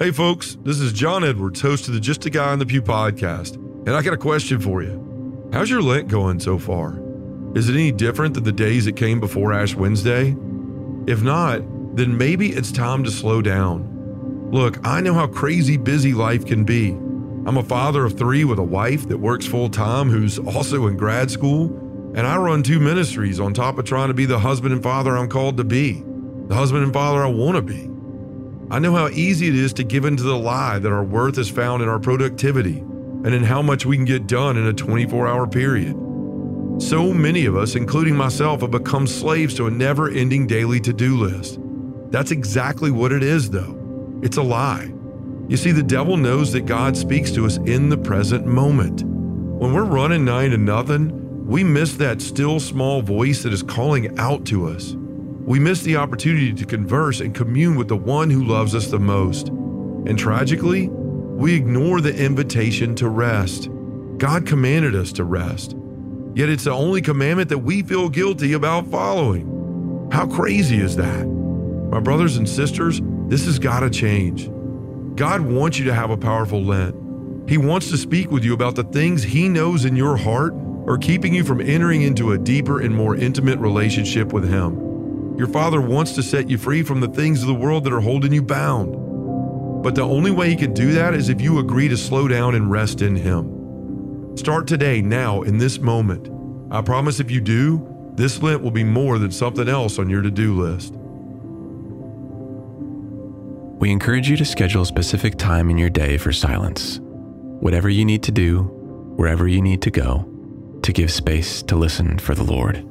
Hey, folks, this is John Edwards, host of the Just a Guy on the Pew podcast, and I got a question for you. How's your Lent going so far? Is it any different than the days that came before Ash Wednesday? If not, then maybe it's time to slow down. Look, I know how crazy busy life can be. I'm a father of three with a wife that works full time who's also in grad school, and I run two ministries on top of trying to be the husband and father I'm called to be, the husband and father I want to be. I know how easy it is to give in to the lie that our worth is found in our productivity and in how much we can get done in a 24 hour period. So many of us, including myself, have become slaves to a never ending daily to do list. That's exactly what it is, though. It's a lie. You see, the devil knows that God speaks to us in the present moment. When we're running nine to nothing, we miss that still small voice that is calling out to us. We miss the opportunity to converse and commune with the one who loves us the most. And tragically, we ignore the invitation to rest. God commanded us to rest. Yet it's the only commandment that we feel guilty about following. How crazy is that? My brothers and sisters, this has got to change. God wants you to have a powerful Lent. He wants to speak with you about the things He knows in your heart are keeping you from entering into a deeper and more intimate relationship with Him. Your Father wants to set you free from the things of the world that are holding you bound. But the only way He can do that is if you agree to slow down and rest in Him. Start today, now, in this moment. I promise if you do, this Lent will be more than something else on your to do list. We encourage you to schedule a specific time in your day for silence. Whatever you need to do, wherever you need to go, to give space to listen for the Lord.